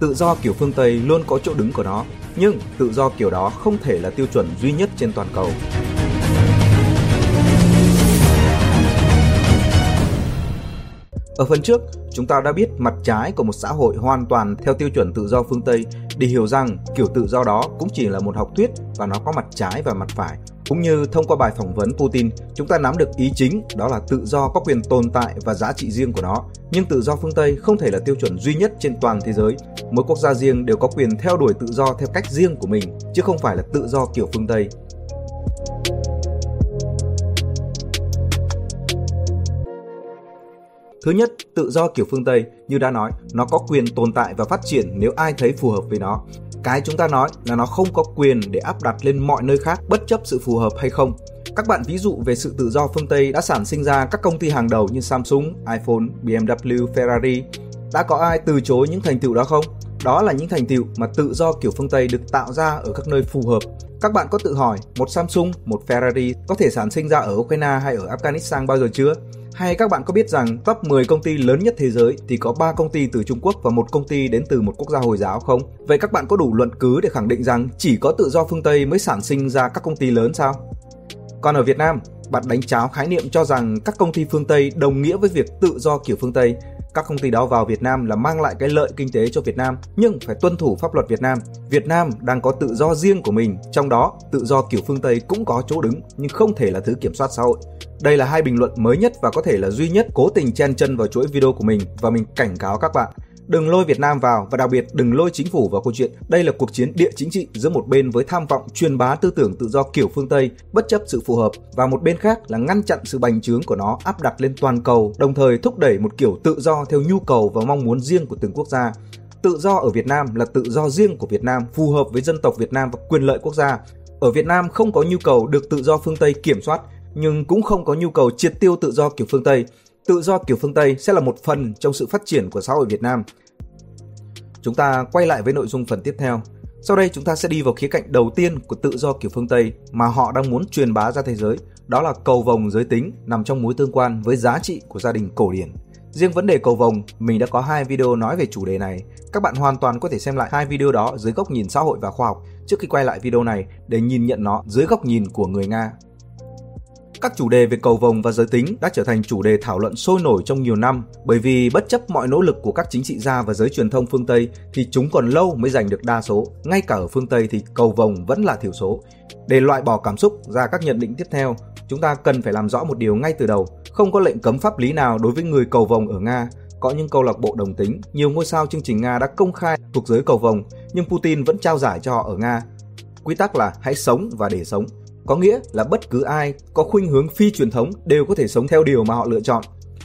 tự do kiểu phương Tây luôn có chỗ đứng của nó, nhưng tự do kiểu đó không thể là tiêu chuẩn duy nhất trên toàn cầu. Ở phần trước, chúng ta đã biết mặt trái của một xã hội hoàn toàn theo tiêu chuẩn tự do phương Tây để hiểu rằng kiểu tự do đó cũng chỉ là một học thuyết và nó có mặt trái và mặt phải. Cũng như thông qua bài phỏng vấn Putin, chúng ta nắm được ý chính đó là tự do có quyền tồn tại và giá trị riêng của nó. Nhưng tự do phương Tây không thể là tiêu chuẩn duy nhất trên toàn thế giới. Mỗi quốc gia riêng đều có quyền theo đuổi tự do theo cách riêng của mình, chứ không phải là tự do kiểu phương Tây. Thứ nhất, tự do kiểu phương Tây, như đã nói, nó có quyền tồn tại và phát triển nếu ai thấy phù hợp với nó. Cái chúng ta nói là nó không có quyền để áp đặt lên mọi nơi khác bất chấp sự phù hợp hay không. Các bạn ví dụ về sự tự do phương Tây đã sản sinh ra các công ty hàng đầu như Samsung, iPhone, BMW, Ferrari. Đã có ai từ chối những thành tựu đó không? Đó là những thành tựu mà tự do kiểu phương Tây được tạo ra ở các nơi phù hợp. Các bạn có tự hỏi một Samsung, một Ferrari có thể sản sinh ra ở Ukraine hay ở Afghanistan bao giờ chưa? Hay các bạn có biết rằng top 10 công ty lớn nhất thế giới thì có 3 công ty từ Trung Quốc và một công ty đến từ một quốc gia Hồi giáo không? Vậy các bạn có đủ luận cứ để khẳng định rằng chỉ có tự do phương Tây mới sản sinh ra các công ty lớn sao? Còn ở Việt Nam, bạn đánh cháo khái niệm cho rằng các công ty phương Tây đồng nghĩa với việc tự do kiểu phương Tây các công ty đó vào Việt Nam là mang lại cái lợi kinh tế cho Việt Nam nhưng phải tuân thủ pháp luật Việt Nam. Việt Nam đang có tự do riêng của mình, trong đó tự do kiểu phương Tây cũng có chỗ đứng nhưng không thể là thứ kiểm soát xã hội. Đây là hai bình luận mới nhất và có thể là duy nhất cố tình chen chân vào chuỗi video của mình và mình cảnh cáo các bạn Đừng lôi Việt Nam vào và đặc biệt đừng lôi chính phủ vào câu chuyện. Đây là cuộc chiến địa chính trị giữa một bên với tham vọng truyền bá tư tưởng tự do kiểu phương Tây bất chấp sự phù hợp và một bên khác là ngăn chặn sự bành trướng của nó áp đặt lên toàn cầu, đồng thời thúc đẩy một kiểu tự do theo nhu cầu và mong muốn riêng của từng quốc gia. Tự do ở Việt Nam là tự do riêng của Việt Nam, phù hợp với dân tộc Việt Nam và quyền lợi quốc gia. Ở Việt Nam không có nhu cầu được tự do phương Tây kiểm soát, nhưng cũng không có nhu cầu triệt tiêu tự do kiểu phương Tây tự do kiểu phương Tây sẽ là một phần trong sự phát triển của xã hội Việt Nam. Chúng ta quay lại với nội dung phần tiếp theo. Sau đây chúng ta sẽ đi vào khía cạnh đầu tiên của tự do kiểu phương Tây mà họ đang muốn truyền bá ra thế giới, đó là cầu vồng giới tính nằm trong mối tương quan với giá trị của gia đình cổ điển. Riêng vấn đề cầu vồng, mình đã có hai video nói về chủ đề này. Các bạn hoàn toàn có thể xem lại hai video đó dưới góc nhìn xã hội và khoa học trước khi quay lại video này để nhìn nhận nó dưới góc nhìn của người Nga. Các chủ đề về cầu vồng và giới tính đã trở thành chủ đề thảo luận sôi nổi trong nhiều năm bởi vì bất chấp mọi nỗ lực của các chính trị gia và giới truyền thông phương Tây thì chúng còn lâu mới giành được đa số. Ngay cả ở phương Tây thì cầu vồng vẫn là thiểu số. Để loại bỏ cảm xúc ra các nhận định tiếp theo, chúng ta cần phải làm rõ một điều ngay từ đầu. Không có lệnh cấm pháp lý nào đối với người cầu vồng ở Nga. Có những câu lạc bộ đồng tính, nhiều ngôi sao chương trình Nga đã công khai thuộc giới cầu vồng, nhưng Putin vẫn trao giải cho họ ở Nga. Quy tắc là hãy sống và để sống có nghĩa là bất cứ ai có khuynh hướng phi truyền thống đều có thể sống theo điều mà họ lựa chọn.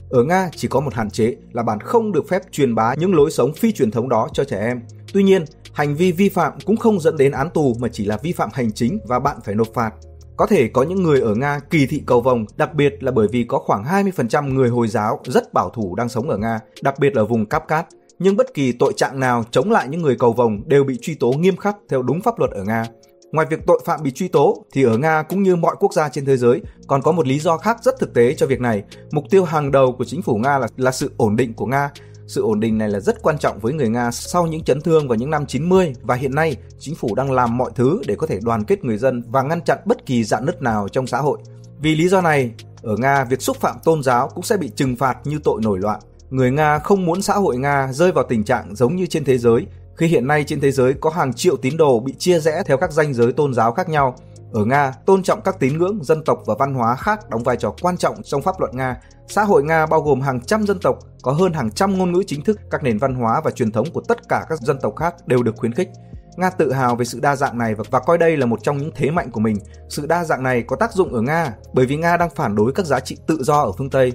Ở Nga chỉ có một hạn chế là bạn không được phép truyền bá những lối sống phi truyền thống đó cho trẻ em. Tuy nhiên, hành vi vi phạm cũng không dẫn đến án tù mà chỉ là vi phạm hành chính và bạn phải nộp phạt. Có thể có những người ở Nga kỳ thị cầu vồng, đặc biệt là bởi vì có khoảng 20% người Hồi giáo rất bảo thủ đang sống ở Nga, đặc biệt ở vùng Kapkat. Nhưng bất kỳ tội trạng nào chống lại những người cầu vồng đều bị truy tố nghiêm khắc theo đúng pháp luật ở Nga. Ngoài việc tội phạm bị truy tố thì ở Nga cũng như mọi quốc gia trên thế giới còn có một lý do khác rất thực tế cho việc này. Mục tiêu hàng đầu của chính phủ Nga là là sự ổn định của Nga. Sự ổn định này là rất quan trọng với người Nga sau những chấn thương vào những năm 90 và hiện nay chính phủ đang làm mọi thứ để có thể đoàn kết người dân và ngăn chặn bất kỳ dạn nứt nào trong xã hội. Vì lý do này, ở Nga việc xúc phạm tôn giáo cũng sẽ bị trừng phạt như tội nổi loạn. Người Nga không muốn xã hội Nga rơi vào tình trạng giống như trên thế giới khi hiện nay trên thế giới có hàng triệu tín đồ bị chia rẽ theo các danh giới tôn giáo khác nhau. Ở Nga, tôn trọng các tín ngưỡng, dân tộc và văn hóa khác đóng vai trò quan trọng trong pháp luật Nga. Xã hội Nga bao gồm hàng trăm dân tộc, có hơn hàng trăm ngôn ngữ chính thức, các nền văn hóa và truyền thống của tất cả các dân tộc khác đều được khuyến khích. Nga tự hào về sự đa dạng này và, và coi đây là một trong những thế mạnh của mình. Sự đa dạng này có tác dụng ở Nga bởi vì Nga đang phản đối các giá trị tự do ở phương Tây.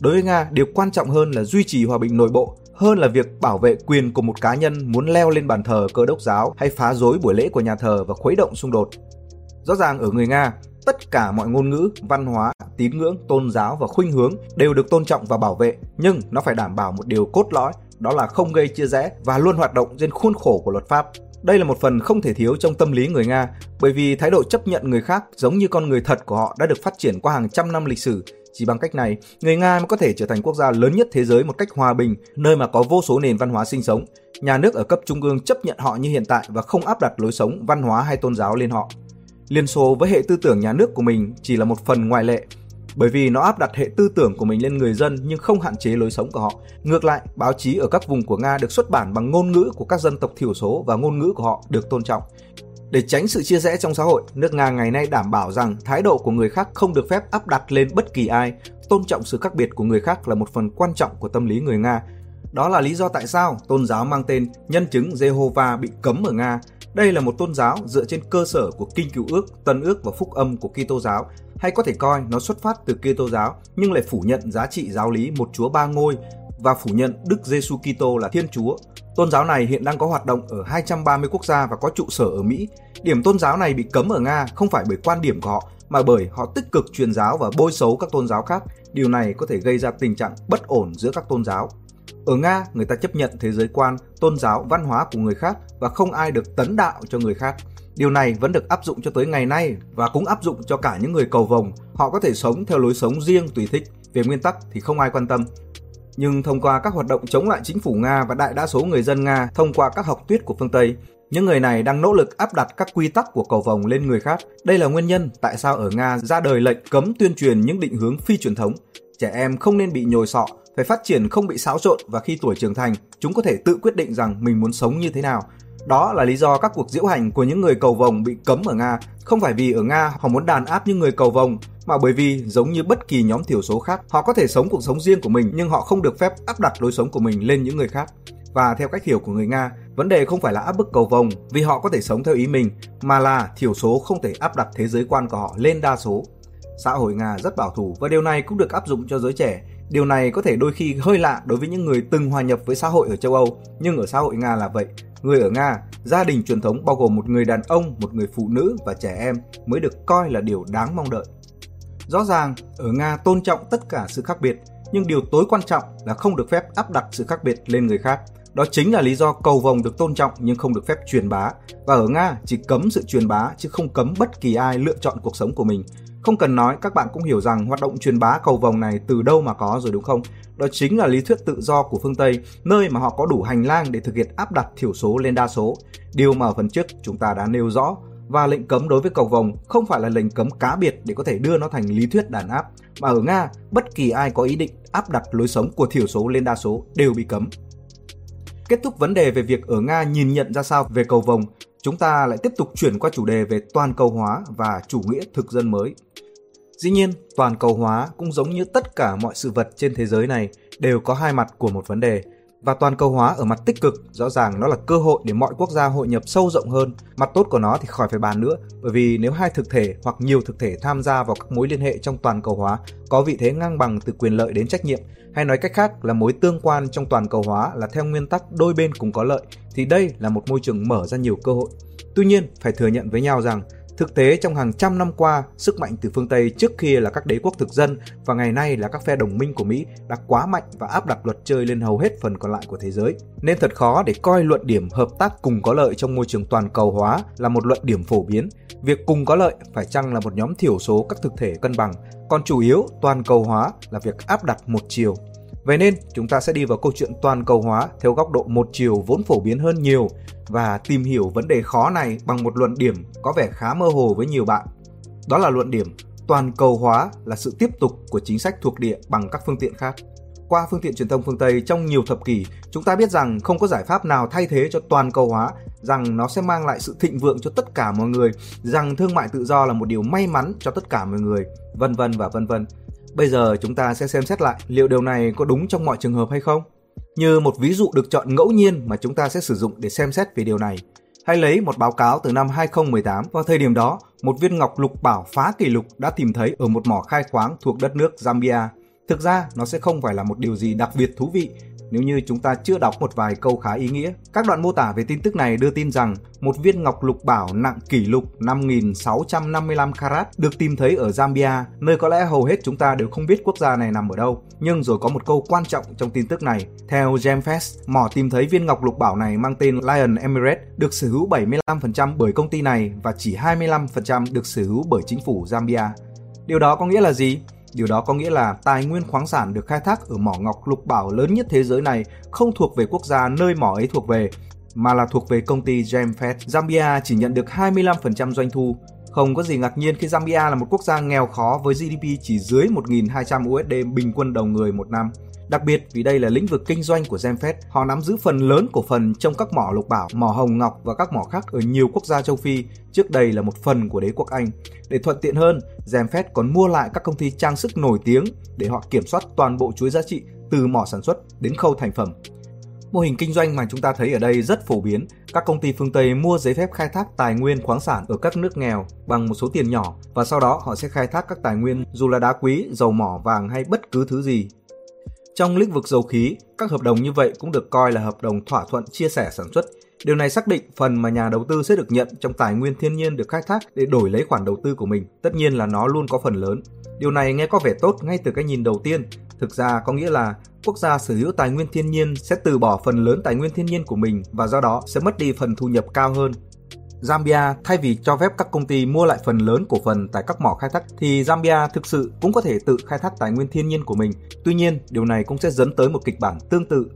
Đối với Nga, điều quan trọng hơn là duy trì hòa bình nội bộ, hơn là việc bảo vệ quyền của một cá nhân muốn leo lên bàn thờ cơ đốc giáo hay phá rối buổi lễ của nhà thờ và khuấy động xung đột. Rõ ràng ở người Nga, tất cả mọi ngôn ngữ, văn hóa, tín ngưỡng, tôn giáo và khuynh hướng đều được tôn trọng và bảo vệ, nhưng nó phải đảm bảo một điều cốt lõi, đó là không gây chia rẽ và luôn hoạt động trên khuôn khổ của luật pháp. Đây là một phần không thể thiếu trong tâm lý người Nga, bởi vì thái độ chấp nhận người khác giống như con người thật của họ đã được phát triển qua hàng trăm năm lịch sử chỉ bằng cách này, người Nga mới có thể trở thành quốc gia lớn nhất thế giới một cách hòa bình, nơi mà có vô số nền văn hóa sinh sống. Nhà nước ở cấp trung ương chấp nhận họ như hiện tại và không áp đặt lối sống, văn hóa hay tôn giáo lên họ. Liên Xô với hệ tư tưởng nhà nước của mình chỉ là một phần ngoại lệ, bởi vì nó áp đặt hệ tư tưởng của mình lên người dân nhưng không hạn chế lối sống của họ. Ngược lại, báo chí ở các vùng của Nga được xuất bản bằng ngôn ngữ của các dân tộc thiểu số và ngôn ngữ của họ được tôn trọng. Để tránh sự chia rẽ trong xã hội, nước Nga ngày nay đảm bảo rằng thái độ của người khác không được phép áp đặt lên bất kỳ ai, tôn trọng sự khác biệt của người khác là một phần quan trọng của tâm lý người Nga. Đó là lý do tại sao tôn giáo mang tên Nhân chứng Jehovah bị cấm ở Nga. Đây là một tôn giáo dựa trên cơ sở của Kinh Cựu Ước, Tân Ước và Phúc Âm của Kitô giáo, hay có thể coi nó xuất phát từ Kitô giáo nhưng lại phủ nhận giá trị giáo lý một Chúa ba ngôi và phủ nhận Đức Giêsu Kitô là Thiên Chúa. Tôn giáo này hiện đang có hoạt động ở 230 quốc gia và có trụ sở ở Mỹ. Điểm tôn giáo này bị cấm ở Nga không phải bởi quan điểm của họ mà bởi họ tích cực truyền giáo và bôi xấu các tôn giáo khác. Điều này có thể gây ra tình trạng bất ổn giữa các tôn giáo. Ở Nga, người ta chấp nhận thế giới quan, tôn giáo, văn hóa của người khác và không ai được tấn đạo cho người khác. Điều này vẫn được áp dụng cho tới ngày nay và cũng áp dụng cho cả những người cầu vồng. Họ có thể sống theo lối sống riêng tùy thích. Về nguyên tắc thì không ai quan tâm. Nhưng thông qua các hoạt động chống lại chính phủ Nga và đại đa số người dân Nga thông qua các học thuyết của phương Tây, những người này đang nỗ lực áp đặt các quy tắc của cầu vồng lên người khác. Đây là nguyên nhân tại sao ở Nga ra đời lệnh cấm tuyên truyền những định hướng phi truyền thống. Trẻ em không nên bị nhồi sọ, phải phát triển không bị xáo trộn và khi tuổi trưởng thành, chúng có thể tự quyết định rằng mình muốn sống như thế nào. Đó là lý do các cuộc diễu hành của những người cầu vồng bị cấm ở Nga, không phải vì ở Nga họ muốn đàn áp những người cầu vồng, mà bởi vì giống như bất kỳ nhóm thiểu số khác, họ có thể sống cuộc sống riêng của mình nhưng họ không được phép áp đặt lối sống của mình lên những người khác. Và theo cách hiểu của người Nga, vấn đề không phải là áp bức cầu vồng vì họ có thể sống theo ý mình, mà là thiểu số không thể áp đặt thế giới quan của họ lên đa số. Xã hội Nga rất bảo thủ và điều này cũng được áp dụng cho giới trẻ. Điều này có thể đôi khi hơi lạ đối với những người từng hòa nhập với xã hội ở châu Âu, nhưng ở xã hội Nga là vậy. Người ở Nga, gia đình truyền thống bao gồm một người đàn ông, một người phụ nữ và trẻ em mới được coi là điều đáng mong đợi. Rõ ràng, ở Nga tôn trọng tất cả sự khác biệt, nhưng điều tối quan trọng là không được phép áp đặt sự khác biệt lên người khác. Đó chính là lý do cầu vồng được tôn trọng nhưng không được phép truyền bá. Và ở Nga chỉ cấm sự truyền bá chứ không cấm bất kỳ ai lựa chọn cuộc sống của mình. Không cần nói, các bạn cũng hiểu rằng hoạt động truyền bá cầu vồng này từ đâu mà có rồi đúng không? Đó chính là lý thuyết tự do của phương Tây, nơi mà họ có đủ hành lang để thực hiện áp đặt thiểu số lên đa số. Điều mà ở phần trước chúng ta đã nêu rõ, và lệnh cấm đối với cầu vồng không phải là lệnh cấm cá biệt để có thể đưa nó thành lý thuyết đàn áp, mà ở Nga, bất kỳ ai có ý định áp đặt lối sống của thiểu số lên đa số đều bị cấm. Kết thúc vấn đề về việc ở Nga nhìn nhận ra sao về cầu vồng, chúng ta lại tiếp tục chuyển qua chủ đề về toàn cầu hóa và chủ nghĩa thực dân mới. Dĩ nhiên, toàn cầu hóa cũng giống như tất cả mọi sự vật trên thế giới này đều có hai mặt của một vấn đề. Và toàn cầu hóa ở mặt tích cực, rõ ràng nó là cơ hội để mọi quốc gia hội nhập sâu rộng hơn. Mặt tốt của nó thì khỏi phải bàn nữa, bởi vì nếu hai thực thể hoặc nhiều thực thể tham gia vào các mối liên hệ trong toàn cầu hóa có vị thế ngang bằng từ quyền lợi đến trách nhiệm, hay nói cách khác là mối tương quan trong toàn cầu hóa là theo nguyên tắc đôi bên cùng có lợi, thì đây là một môi trường mở ra nhiều cơ hội. Tuy nhiên, phải thừa nhận với nhau rằng Thực tế trong hàng trăm năm qua, sức mạnh từ phương Tây trước kia là các đế quốc thực dân và ngày nay là các phe đồng minh của Mỹ đã quá mạnh và áp đặt luật chơi lên hầu hết phần còn lại của thế giới. Nên thật khó để coi luận điểm hợp tác cùng có lợi trong môi trường toàn cầu hóa là một luận điểm phổ biến. Việc cùng có lợi phải chăng là một nhóm thiểu số các thực thể cân bằng, còn chủ yếu toàn cầu hóa là việc áp đặt một chiều Vậy nên, chúng ta sẽ đi vào câu chuyện toàn cầu hóa theo góc độ một chiều vốn phổ biến hơn nhiều và tìm hiểu vấn đề khó này bằng một luận điểm có vẻ khá mơ hồ với nhiều bạn. Đó là luận điểm toàn cầu hóa là sự tiếp tục của chính sách thuộc địa bằng các phương tiện khác. Qua phương tiện truyền thông phương Tây trong nhiều thập kỷ, chúng ta biết rằng không có giải pháp nào thay thế cho toàn cầu hóa, rằng nó sẽ mang lại sự thịnh vượng cho tất cả mọi người, rằng thương mại tự do là một điều may mắn cho tất cả mọi người, vân vân và vân vân. Bây giờ chúng ta sẽ xem xét lại liệu điều này có đúng trong mọi trường hợp hay không. Như một ví dụ được chọn ngẫu nhiên mà chúng ta sẽ sử dụng để xem xét về điều này. Hay lấy một báo cáo từ năm 2018, vào thời điểm đó, một viên ngọc lục bảo phá kỷ lục đã tìm thấy ở một mỏ khai khoáng thuộc đất nước Zambia. Thực ra, nó sẽ không phải là một điều gì đặc biệt thú vị nếu như chúng ta chưa đọc một vài câu khá ý nghĩa. Các đoạn mô tả về tin tức này đưa tin rằng một viên ngọc lục bảo nặng kỷ lục 5.655 carat được tìm thấy ở Zambia, nơi có lẽ hầu hết chúng ta đều không biết quốc gia này nằm ở đâu. Nhưng rồi có một câu quan trọng trong tin tức này. Theo Gemfest, mỏ tìm thấy viên ngọc lục bảo này mang tên Lion Emirates được sở hữu 75% bởi công ty này và chỉ 25% được sở hữu bởi chính phủ Zambia. Điều đó có nghĩa là gì? Điều đó có nghĩa là tài nguyên khoáng sản được khai thác ở mỏ ngọc lục bảo lớn nhất thế giới này không thuộc về quốc gia nơi mỏ ấy thuộc về, mà là thuộc về công ty Gemfed. Zambia chỉ nhận được 25% doanh thu. Không có gì ngạc nhiên khi Zambia là một quốc gia nghèo khó với GDP chỉ dưới 1.200 USD bình quân đầu người một năm. Đặc biệt vì đây là lĩnh vực kinh doanh của Gemfed, họ nắm giữ phần lớn cổ phần trong các mỏ lục bảo, mỏ hồng ngọc và các mỏ khác ở nhiều quốc gia châu Phi, trước đây là một phần của đế quốc Anh. Để thuận tiện hơn, Gemfed còn mua lại các công ty trang sức nổi tiếng để họ kiểm soát toàn bộ chuỗi giá trị từ mỏ sản xuất đến khâu thành phẩm. Mô hình kinh doanh mà chúng ta thấy ở đây rất phổ biến. Các công ty phương Tây mua giấy phép khai thác tài nguyên khoáng sản ở các nước nghèo bằng một số tiền nhỏ và sau đó họ sẽ khai thác các tài nguyên dù là đá quý, dầu mỏ, vàng hay bất cứ thứ gì trong lĩnh vực dầu khí, các hợp đồng như vậy cũng được coi là hợp đồng thỏa thuận chia sẻ sản xuất. Điều này xác định phần mà nhà đầu tư sẽ được nhận trong tài nguyên thiên nhiên được khai thác để đổi lấy khoản đầu tư của mình. Tất nhiên là nó luôn có phần lớn. Điều này nghe có vẻ tốt ngay từ cái nhìn đầu tiên. Thực ra có nghĩa là quốc gia sở hữu tài nguyên thiên nhiên sẽ từ bỏ phần lớn tài nguyên thiên nhiên của mình và do đó sẽ mất đi phần thu nhập cao hơn Zambia thay vì cho phép các công ty mua lại phần lớn cổ phần tại các mỏ khai thác thì Zambia thực sự cũng có thể tự khai thác tài nguyên thiên nhiên của mình. Tuy nhiên, điều này cũng sẽ dẫn tới một kịch bản tương tự.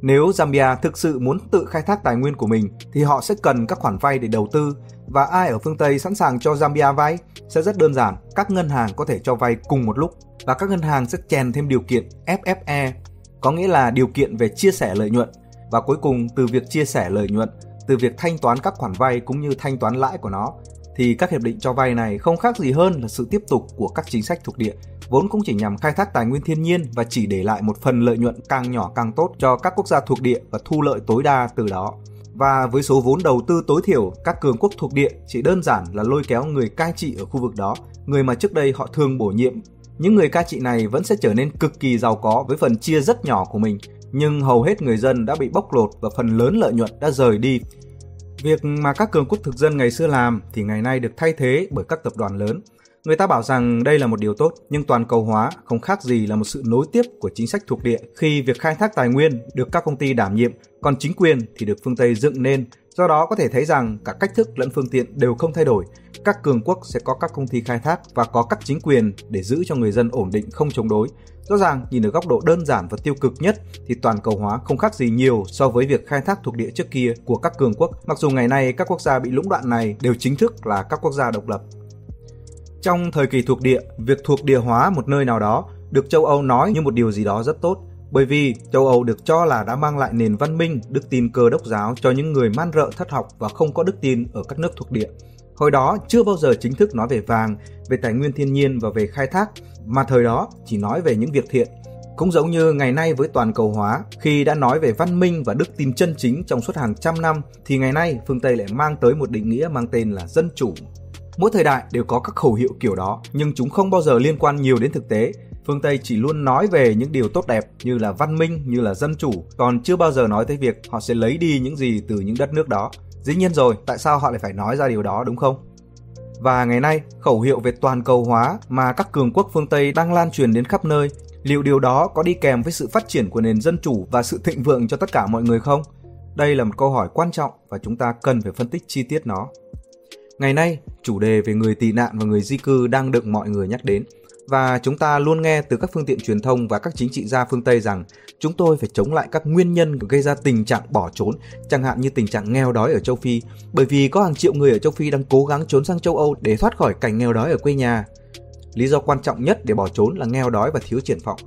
Nếu Zambia thực sự muốn tự khai thác tài nguyên của mình thì họ sẽ cần các khoản vay để đầu tư và ai ở phương Tây sẵn sàng cho Zambia vay sẽ rất đơn giản, các ngân hàng có thể cho vay cùng một lúc và các ngân hàng sẽ chèn thêm điều kiện FFE, có nghĩa là điều kiện về chia sẻ lợi nhuận và cuối cùng từ việc chia sẻ lợi nhuận từ việc thanh toán các khoản vay cũng như thanh toán lãi của nó thì các hiệp định cho vay này không khác gì hơn là sự tiếp tục của các chính sách thuộc địa vốn cũng chỉ nhằm khai thác tài nguyên thiên nhiên và chỉ để lại một phần lợi nhuận càng nhỏ càng tốt cho các quốc gia thuộc địa và thu lợi tối đa từ đó. Và với số vốn đầu tư tối thiểu, các cường quốc thuộc địa chỉ đơn giản là lôi kéo người cai trị ở khu vực đó, người mà trước đây họ thường bổ nhiệm. Những người cai trị này vẫn sẽ trở nên cực kỳ giàu có với phần chia rất nhỏ của mình nhưng hầu hết người dân đã bị bóc lột và phần lớn lợi nhuận đã rời đi. Việc mà các cường quốc thực dân ngày xưa làm thì ngày nay được thay thế bởi các tập đoàn lớn. Người ta bảo rằng đây là một điều tốt, nhưng toàn cầu hóa không khác gì là một sự nối tiếp của chính sách thuộc địa khi việc khai thác tài nguyên được các công ty đảm nhiệm, còn chính quyền thì được phương Tây dựng nên. Do đó có thể thấy rằng cả cách thức lẫn phương tiện đều không thay đổi. Các cường quốc sẽ có các công ty khai thác và có các chính quyền để giữ cho người dân ổn định không chống đối. Rõ ràng, nhìn ở góc độ đơn giản và tiêu cực nhất thì toàn cầu hóa không khác gì nhiều so với việc khai thác thuộc địa trước kia của các cường quốc, mặc dù ngày nay các quốc gia bị lũng đoạn này đều chính thức là các quốc gia độc lập. Trong thời kỳ thuộc địa, việc thuộc địa hóa một nơi nào đó được châu Âu nói như một điều gì đó rất tốt, bởi vì châu Âu được cho là đã mang lại nền văn minh, đức tin cơ đốc giáo cho những người man rợ thất học và không có đức tin ở các nước thuộc địa. Hồi đó chưa bao giờ chính thức nói về vàng, về tài nguyên thiên nhiên và về khai thác, mà thời đó chỉ nói về những việc thiện. Cũng giống như ngày nay với toàn cầu hóa, khi đã nói về văn minh và đức tin chân chính trong suốt hàng trăm năm, thì ngày nay phương Tây lại mang tới một định nghĩa mang tên là dân chủ. Mỗi thời đại đều có các khẩu hiệu kiểu đó, nhưng chúng không bao giờ liên quan nhiều đến thực tế. Phương Tây chỉ luôn nói về những điều tốt đẹp như là văn minh, như là dân chủ, còn chưa bao giờ nói tới việc họ sẽ lấy đi những gì từ những đất nước đó. Dĩ nhiên rồi, tại sao họ lại phải nói ra điều đó đúng không? Và ngày nay, khẩu hiệu về toàn cầu hóa mà các cường quốc phương Tây đang lan truyền đến khắp nơi, liệu điều đó có đi kèm với sự phát triển của nền dân chủ và sự thịnh vượng cho tất cả mọi người không? Đây là một câu hỏi quan trọng và chúng ta cần phải phân tích chi tiết nó. Ngày nay, chủ đề về người tị nạn và người di cư đang được mọi người nhắc đến và chúng ta luôn nghe từ các phương tiện truyền thông và các chính trị gia phương Tây rằng chúng tôi phải chống lại các nguyên nhân gây ra tình trạng bỏ trốn, chẳng hạn như tình trạng nghèo đói ở châu Phi, bởi vì có hàng triệu người ở châu Phi đang cố gắng trốn sang châu Âu để thoát khỏi cảnh nghèo đói ở quê nhà. Lý do quan trọng nhất để bỏ trốn là nghèo đói và thiếu triển vọng.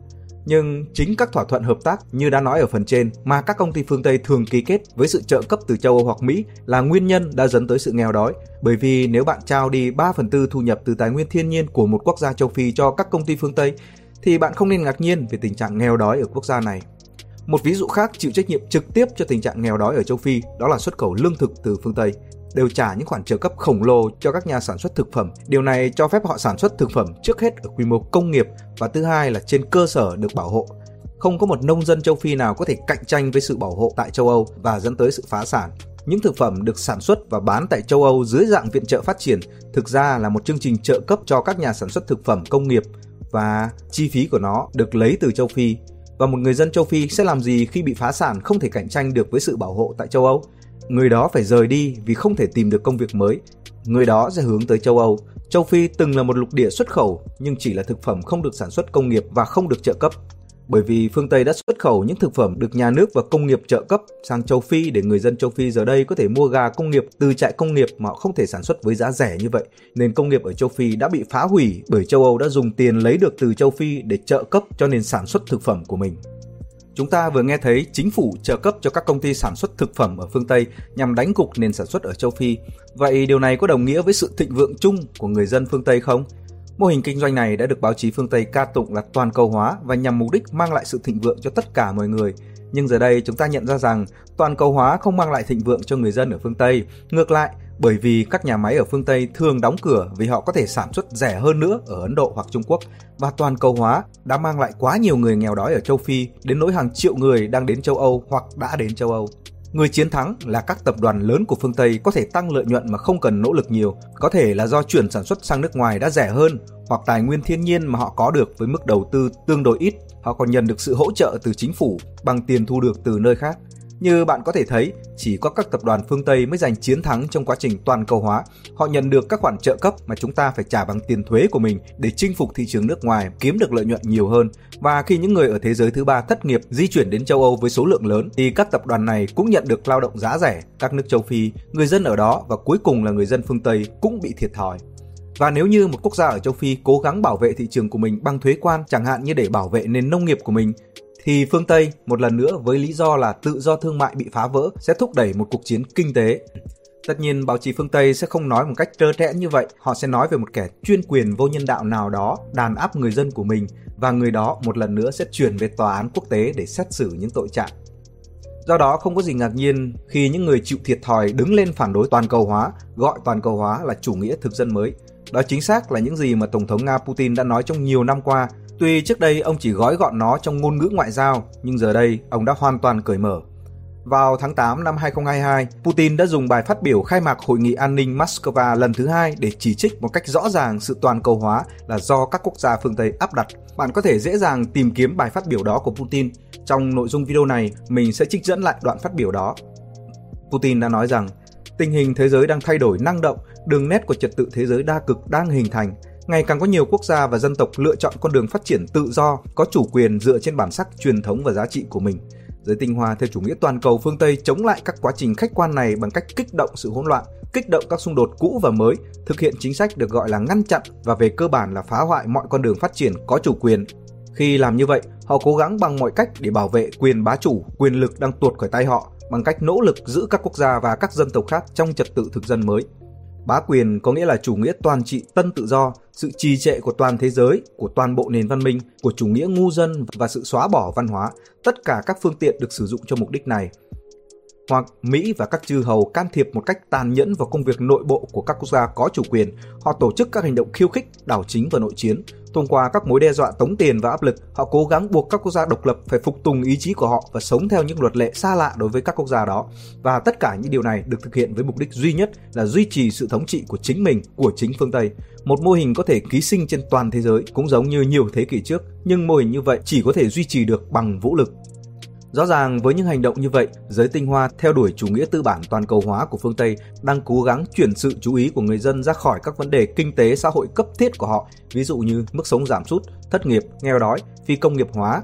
Nhưng chính các thỏa thuận hợp tác như đã nói ở phần trên mà các công ty phương Tây thường ký kết với sự trợ cấp từ châu Âu hoặc Mỹ là nguyên nhân đã dẫn tới sự nghèo đói. Bởi vì nếu bạn trao đi 3 phần tư thu nhập từ tài nguyên thiên nhiên của một quốc gia châu Phi cho các công ty phương Tây, thì bạn không nên ngạc nhiên về tình trạng nghèo đói ở quốc gia này. Một ví dụ khác chịu trách nhiệm trực tiếp cho tình trạng nghèo đói ở châu Phi đó là xuất khẩu lương thực từ phương Tây đều trả những khoản trợ cấp khổng lồ cho các nhà sản xuất thực phẩm. Điều này cho phép họ sản xuất thực phẩm trước hết ở quy mô công nghiệp và thứ hai là trên cơ sở được bảo hộ. Không có một nông dân châu Phi nào có thể cạnh tranh với sự bảo hộ tại châu Âu và dẫn tới sự phá sản. Những thực phẩm được sản xuất và bán tại châu Âu dưới dạng viện trợ phát triển thực ra là một chương trình trợ cấp cho các nhà sản xuất thực phẩm công nghiệp và chi phí của nó được lấy từ châu Phi. Và một người dân châu Phi sẽ làm gì khi bị phá sản không thể cạnh tranh được với sự bảo hộ tại châu Âu? Người đó phải rời đi vì không thể tìm được công việc mới. Người đó sẽ hướng tới châu Âu. Châu Phi từng là một lục địa xuất khẩu, nhưng chỉ là thực phẩm không được sản xuất công nghiệp và không được trợ cấp. Bởi vì phương Tây đã xuất khẩu những thực phẩm được nhà nước và công nghiệp trợ cấp sang châu Phi để người dân châu Phi giờ đây có thể mua gà công nghiệp từ trại công nghiệp mà họ không thể sản xuất với giá rẻ như vậy. Nền công nghiệp ở châu Phi đã bị phá hủy bởi châu Âu đã dùng tiền lấy được từ châu Phi để trợ cấp cho nền sản xuất thực phẩm của mình. Chúng ta vừa nghe thấy chính phủ trợ cấp cho các công ty sản xuất thực phẩm ở phương Tây nhằm đánh gục nền sản xuất ở châu Phi. Vậy điều này có đồng nghĩa với sự thịnh vượng chung của người dân phương Tây không? Mô hình kinh doanh này đã được báo chí phương Tây ca tụng là toàn cầu hóa và nhằm mục đích mang lại sự thịnh vượng cho tất cả mọi người. Nhưng giờ đây chúng ta nhận ra rằng toàn cầu hóa không mang lại thịnh vượng cho người dân ở phương Tây. Ngược lại, bởi vì các nhà máy ở phương Tây thường đóng cửa vì họ có thể sản xuất rẻ hơn nữa ở Ấn Độ hoặc Trung Quốc và toàn cầu hóa đã mang lại quá nhiều người nghèo đói ở châu Phi đến nỗi hàng triệu người đang đến châu Âu hoặc đã đến châu Âu. Người chiến thắng là các tập đoàn lớn của phương Tây có thể tăng lợi nhuận mà không cần nỗ lực nhiều, có thể là do chuyển sản xuất sang nước ngoài đã rẻ hơn hoặc tài nguyên thiên nhiên mà họ có được với mức đầu tư tương đối ít, họ còn nhận được sự hỗ trợ từ chính phủ bằng tiền thu được từ nơi khác. Như bạn có thể thấy, chỉ có các tập đoàn phương Tây mới giành chiến thắng trong quá trình toàn cầu hóa. Họ nhận được các khoản trợ cấp mà chúng ta phải trả bằng tiền thuế của mình để chinh phục thị trường nước ngoài, kiếm được lợi nhuận nhiều hơn. Và khi những người ở thế giới thứ ba thất nghiệp di chuyển đến châu Âu với số lượng lớn thì các tập đoàn này cũng nhận được lao động giá rẻ. Các nước châu Phi, người dân ở đó và cuối cùng là người dân phương Tây cũng bị thiệt thòi. Và nếu như một quốc gia ở châu Phi cố gắng bảo vệ thị trường của mình bằng thuế quan, chẳng hạn như để bảo vệ nền nông nghiệp của mình, thì phương Tây một lần nữa với lý do là tự do thương mại bị phá vỡ sẽ thúc đẩy một cuộc chiến kinh tế. Tất nhiên báo chí phương Tây sẽ không nói một cách trơ trẽn như vậy, họ sẽ nói về một kẻ chuyên quyền vô nhân đạo nào đó đàn áp người dân của mình và người đó một lần nữa sẽ chuyển về tòa án quốc tế để xét xử những tội trạng. Do đó không có gì ngạc nhiên khi những người chịu thiệt thòi đứng lên phản đối toàn cầu hóa, gọi toàn cầu hóa là chủ nghĩa thực dân mới. Đó chính xác là những gì mà Tổng thống Nga Putin đã nói trong nhiều năm qua Tuy trước đây ông chỉ gói gọn nó trong ngôn ngữ ngoại giao, nhưng giờ đây ông đã hoàn toàn cởi mở. Vào tháng 8 năm 2022, Putin đã dùng bài phát biểu khai mạc Hội nghị an ninh Moscow lần thứ hai để chỉ trích một cách rõ ràng sự toàn cầu hóa là do các quốc gia phương Tây áp đặt. Bạn có thể dễ dàng tìm kiếm bài phát biểu đó của Putin. Trong nội dung video này, mình sẽ trích dẫn lại đoạn phát biểu đó. Putin đã nói rằng, tình hình thế giới đang thay đổi năng động, đường nét của trật tự thế giới đa cực đang hình thành ngày càng có nhiều quốc gia và dân tộc lựa chọn con đường phát triển tự do, có chủ quyền dựa trên bản sắc truyền thống và giá trị của mình. Giới tinh hoa theo chủ nghĩa toàn cầu phương Tây chống lại các quá trình khách quan này bằng cách kích động sự hỗn loạn, kích động các xung đột cũ và mới, thực hiện chính sách được gọi là ngăn chặn và về cơ bản là phá hoại mọi con đường phát triển có chủ quyền. Khi làm như vậy, họ cố gắng bằng mọi cách để bảo vệ quyền bá chủ, quyền lực đang tuột khỏi tay họ bằng cách nỗ lực giữ các quốc gia và các dân tộc khác trong trật tự thực dân mới. Bá quyền có nghĩa là chủ nghĩa toàn trị tân tự do, sự trì trệ của toàn thế giới, của toàn bộ nền văn minh, của chủ nghĩa ngu dân và sự xóa bỏ văn hóa. Tất cả các phương tiện được sử dụng cho mục đích này. Hoặc Mỹ và các chư hầu can thiệp một cách tàn nhẫn vào công việc nội bộ của các quốc gia có chủ quyền. Họ tổ chức các hành động khiêu khích, đảo chính và nội chiến, Thông qua các mối đe dọa tống tiền và áp lực, họ cố gắng buộc các quốc gia độc lập phải phục tùng ý chí của họ và sống theo những luật lệ xa lạ đối với các quốc gia đó. Và tất cả những điều này được thực hiện với mục đích duy nhất là duy trì sự thống trị của chính mình, của chính phương Tây. Một mô hình có thể ký sinh trên toàn thế giới cũng giống như nhiều thế kỷ trước, nhưng mô hình như vậy chỉ có thể duy trì được bằng vũ lực. Rõ ràng với những hành động như vậy, giới tinh hoa theo đuổi chủ nghĩa tư bản toàn cầu hóa của phương Tây đang cố gắng chuyển sự chú ý của người dân ra khỏi các vấn đề kinh tế xã hội cấp thiết của họ, ví dụ như mức sống giảm sút, thất nghiệp, nghèo đói, phi công nghiệp hóa,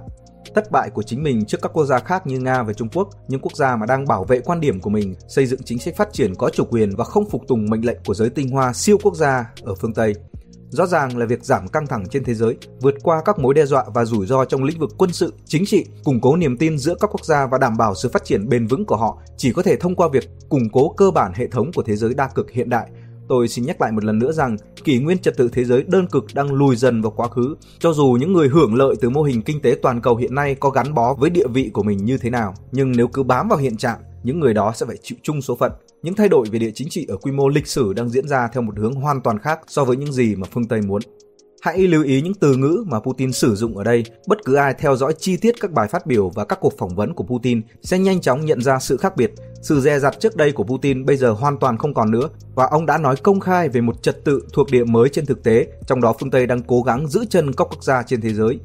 thất bại của chính mình trước các quốc gia khác như Nga và Trung Quốc, những quốc gia mà đang bảo vệ quan điểm của mình, xây dựng chính sách phát triển có chủ quyền và không phục tùng mệnh lệnh của giới tinh hoa siêu quốc gia ở phương Tây. Rõ ràng là việc giảm căng thẳng trên thế giới, vượt qua các mối đe dọa và rủi ro trong lĩnh vực quân sự, chính trị, củng cố niềm tin giữa các quốc gia và đảm bảo sự phát triển bền vững của họ chỉ có thể thông qua việc củng cố cơ bản hệ thống của thế giới đa cực hiện đại. Tôi xin nhắc lại một lần nữa rằng kỷ nguyên trật tự thế giới đơn cực đang lùi dần vào quá khứ, cho dù những người hưởng lợi từ mô hình kinh tế toàn cầu hiện nay có gắn bó với địa vị của mình như thế nào, nhưng nếu cứ bám vào hiện trạng, những người đó sẽ phải chịu chung số phận những thay đổi về địa chính trị ở quy mô lịch sử đang diễn ra theo một hướng hoàn toàn khác so với những gì mà phương Tây muốn. Hãy lưu ý những từ ngữ mà Putin sử dụng ở đây. Bất cứ ai theo dõi chi tiết các bài phát biểu và các cuộc phỏng vấn của Putin sẽ nhanh chóng nhận ra sự khác biệt. Sự dè dặt trước đây của Putin bây giờ hoàn toàn không còn nữa và ông đã nói công khai về một trật tự thuộc địa mới trên thực tế, trong đó phương Tây đang cố gắng giữ chân các quốc gia trên thế giới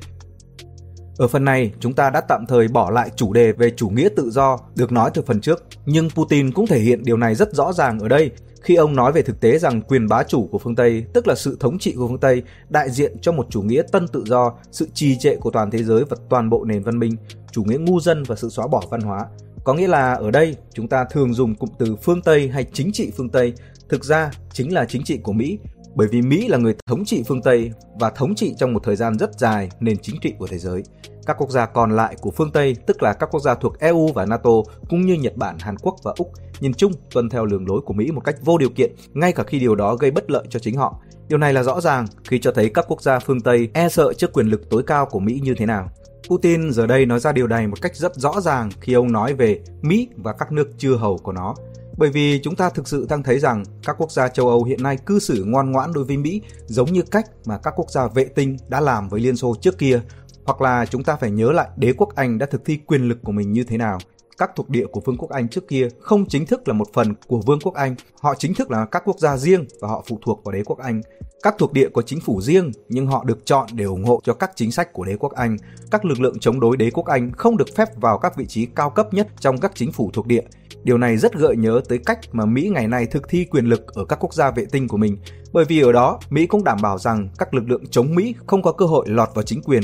ở phần này, chúng ta đã tạm thời bỏ lại chủ đề về chủ nghĩa tự do được nói từ phần trước, nhưng Putin cũng thể hiện điều này rất rõ ràng ở đây khi ông nói về thực tế rằng quyền bá chủ của phương Tây, tức là sự thống trị của phương Tây, đại diện cho một chủ nghĩa tân tự do, sự trì trệ của toàn thế giới và toàn bộ nền văn minh, chủ nghĩa ngu dân và sự xóa bỏ văn hóa. Có nghĩa là ở đây chúng ta thường dùng cụm từ phương Tây hay chính trị phương Tây, thực ra chính là chính trị của Mỹ, bởi vì Mỹ là người thống trị phương Tây và thống trị trong một thời gian rất dài nền chính trị của thế giới. Các quốc gia còn lại của phương Tây, tức là các quốc gia thuộc EU và NATO, cũng như Nhật Bản, Hàn Quốc và Úc, nhìn chung tuân theo đường lối của Mỹ một cách vô điều kiện, ngay cả khi điều đó gây bất lợi cho chính họ. Điều này là rõ ràng khi cho thấy các quốc gia phương Tây e sợ trước quyền lực tối cao của Mỹ như thế nào. Putin giờ đây nói ra điều này một cách rất rõ ràng khi ông nói về Mỹ và các nước chư hầu của nó. Bởi vì chúng ta thực sự đang thấy rằng các quốc gia châu Âu hiện nay cư xử ngoan ngoãn đối với Mỹ giống như cách mà các quốc gia vệ tinh đã làm với Liên Xô trước kia hoặc là chúng ta phải nhớ lại đế quốc Anh đã thực thi quyền lực của mình như thế nào. Các thuộc địa của Vương quốc Anh trước kia không chính thức là một phần của Vương quốc Anh, họ chính thức là các quốc gia riêng và họ phụ thuộc vào đế quốc Anh. Các thuộc địa có chính phủ riêng nhưng họ được chọn để ủng hộ cho các chính sách của đế quốc Anh. Các lực lượng chống đối đế quốc Anh không được phép vào các vị trí cao cấp nhất trong các chính phủ thuộc địa. Điều này rất gợi nhớ tới cách mà Mỹ ngày nay thực thi quyền lực ở các quốc gia vệ tinh của mình, bởi vì ở đó Mỹ cũng đảm bảo rằng các lực lượng chống Mỹ không có cơ hội lọt vào chính quyền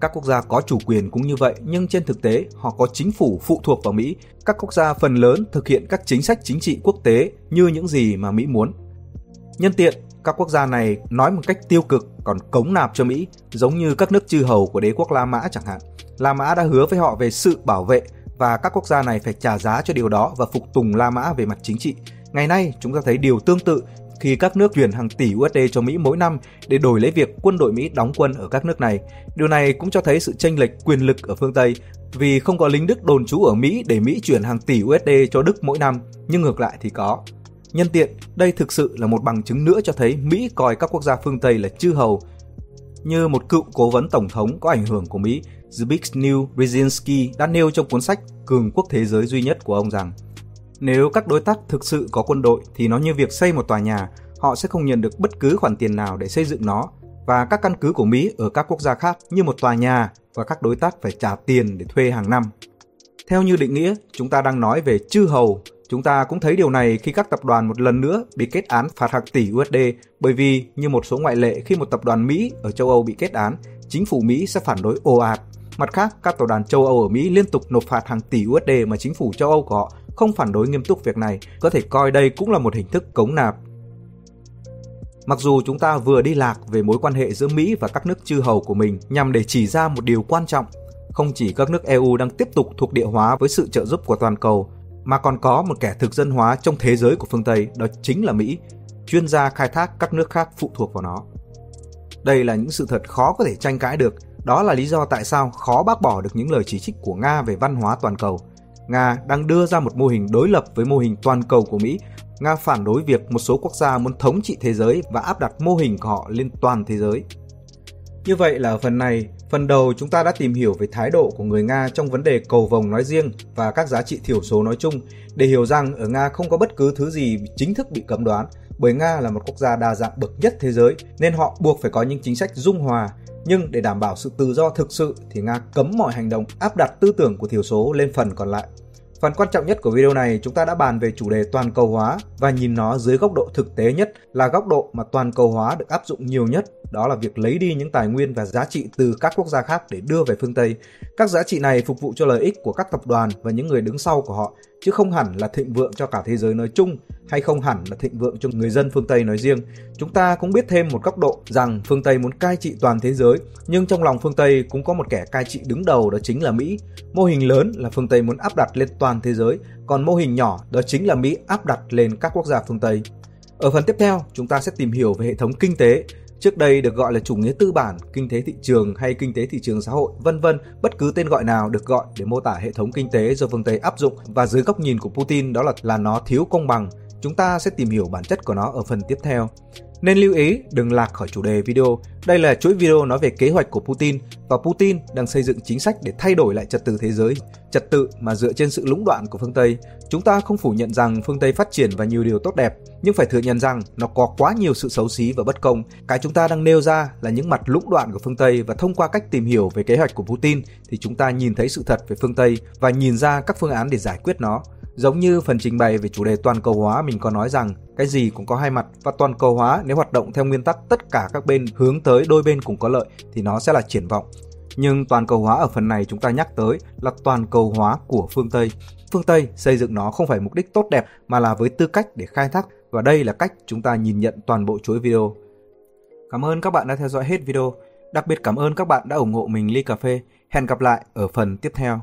các quốc gia có chủ quyền cũng như vậy, nhưng trên thực tế họ có chính phủ phụ thuộc vào Mỹ. Các quốc gia phần lớn thực hiện các chính sách chính trị quốc tế như những gì mà Mỹ muốn. Nhân tiện, các quốc gia này nói một cách tiêu cực còn cống nạp cho Mỹ, giống như các nước chư hầu của đế quốc La Mã chẳng hạn. La Mã đã hứa với họ về sự bảo vệ và các quốc gia này phải trả giá cho điều đó và phục tùng La Mã về mặt chính trị. Ngày nay, chúng ta thấy điều tương tự khi các nước chuyển hàng tỷ USD cho Mỹ mỗi năm để đổi lấy việc quân đội Mỹ đóng quân ở các nước này. Điều này cũng cho thấy sự chênh lệch quyền lực ở phương Tây vì không có lính Đức đồn trú ở Mỹ để Mỹ chuyển hàng tỷ USD cho Đức mỗi năm, nhưng ngược lại thì có. Nhân tiện, đây thực sự là một bằng chứng nữa cho thấy Mỹ coi các quốc gia phương Tây là chư hầu. Như một cựu cố vấn tổng thống có ảnh hưởng của Mỹ, Zbigniew Brzezinski đã nêu trong cuốn sách Cường quốc thế giới duy nhất của ông rằng nếu các đối tác thực sự có quân đội thì nó như việc xây một tòa nhà, họ sẽ không nhận được bất cứ khoản tiền nào để xây dựng nó và các căn cứ của Mỹ ở các quốc gia khác như một tòa nhà và các đối tác phải trả tiền để thuê hàng năm. Theo như định nghĩa, chúng ta đang nói về chư hầu. Chúng ta cũng thấy điều này khi các tập đoàn một lần nữa bị kết án phạt hàng tỷ USD bởi vì như một số ngoại lệ khi một tập đoàn Mỹ ở châu Âu bị kết án, chính phủ Mỹ sẽ phản đối ồ ạt. Mặt khác, các tập đoàn châu Âu ở Mỹ liên tục nộp phạt hàng tỷ USD mà chính phủ châu Âu của họ không phản đối nghiêm túc việc này, có thể coi đây cũng là một hình thức cống nạp. Mặc dù chúng ta vừa đi lạc về mối quan hệ giữa Mỹ và các nước chư hầu của mình nhằm để chỉ ra một điều quan trọng, không chỉ các nước EU đang tiếp tục thuộc địa hóa với sự trợ giúp của toàn cầu, mà còn có một kẻ thực dân hóa trong thế giới của phương Tây, đó chính là Mỹ, chuyên gia khai thác các nước khác phụ thuộc vào nó. Đây là những sự thật khó có thể tranh cãi được, đó là lý do tại sao khó bác bỏ được những lời chỉ trích của Nga về văn hóa toàn cầu – Nga đang đưa ra một mô hình đối lập với mô hình toàn cầu của Mỹ. Nga phản đối việc một số quốc gia muốn thống trị thế giới và áp đặt mô hình của họ lên toàn thế giới. Như vậy là ở phần này, phần đầu chúng ta đã tìm hiểu về thái độ của người Nga trong vấn đề cầu vồng nói riêng và các giá trị thiểu số nói chung để hiểu rằng ở Nga không có bất cứ thứ gì chính thức bị cấm đoán bởi Nga là một quốc gia đa dạng bậc nhất thế giới nên họ buộc phải có những chính sách dung hòa nhưng để đảm bảo sự tự do thực sự thì Nga cấm mọi hành động áp đặt tư tưởng của thiểu số lên phần còn lại. Phần quan trọng nhất của video này chúng ta đã bàn về chủ đề toàn cầu hóa và nhìn nó dưới góc độ thực tế nhất là góc độ mà toàn cầu hóa được áp dụng nhiều nhất đó là việc lấy đi những tài nguyên và giá trị từ các quốc gia khác để đưa về phương Tây. Các giá trị này phục vụ cho lợi ích của các tập đoàn và những người đứng sau của họ, chứ không hẳn là thịnh vượng cho cả thế giới nói chung hay không hẳn là thịnh vượng cho người dân phương Tây nói riêng. Chúng ta cũng biết thêm một góc độ rằng phương Tây muốn cai trị toàn thế giới, nhưng trong lòng phương Tây cũng có một kẻ cai trị đứng đầu đó chính là Mỹ. Mô hình lớn là phương Tây muốn áp đặt lên toàn thế giới, còn mô hình nhỏ đó chính là Mỹ áp đặt lên các quốc gia phương Tây. Ở phần tiếp theo, chúng ta sẽ tìm hiểu về hệ thống kinh tế, Trước đây được gọi là chủ nghĩa tư bản, kinh tế thị trường hay kinh tế thị trường xã hội, vân vân, bất cứ tên gọi nào được gọi để mô tả hệ thống kinh tế do phương Tây áp dụng và dưới góc nhìn của Putin đó là là nó thiếu công bằng. Chúng ta sẽ tìm hiểu bản chất của nó ở phần tiếp theo. Nên lưu ý đừng lạc khỏi chủ đề video. Đây là chuỗi video nói về kế hoạch của Putin và Putin đang xây dựng chính sách để thay đổi lại trật tự thế giới, trật tự mà dựa trên sự lũng đoạn của phương Tây. Chúng ta không phủ nhận rằng phương Tây phát triển và nhiều điều tốt đẹp, nhưng phải thừa nhận rằng nó có quá nhiều sự xấu xí và bất công. Cái chúng ta đang nêu ra là những mặt lũng đoạn của phương Tây và thông qua cách tìm hiểu về kế hoạch của Putin thì chúng ta nhìn thấy sự thật về phương Tây và nhìn ra các phương án để giải quyết nó. Giống như phần trình bày về chủ đề toàn cầu hóa, mình có nói rằng cái gì cũng có hai mặt và toàn cầu hóa, nếu hoạt động theo nguyên tắc tất cả các bên hướng tới đôi bên cùng có lợi, thì nó sẽ là triển vọng. Nhưng toàn cầu hóa ở phần này chúng ta nhắc tới là toàn cầu hóa của phương Tây. Phương Tây xây dựng nó không phải mục đích tốt đẹp, mà là với tư cách để khai thác và đây là cách chúng ta nhìn nhận toàn bộ chuỗi video. Cảm ơn các bạn đã theo dõi hết video. Đặc biệt cảm ơn các bạn đã ủng hộ mình ly cà phê. Hẹn gặp lại ở phần tiếp theo.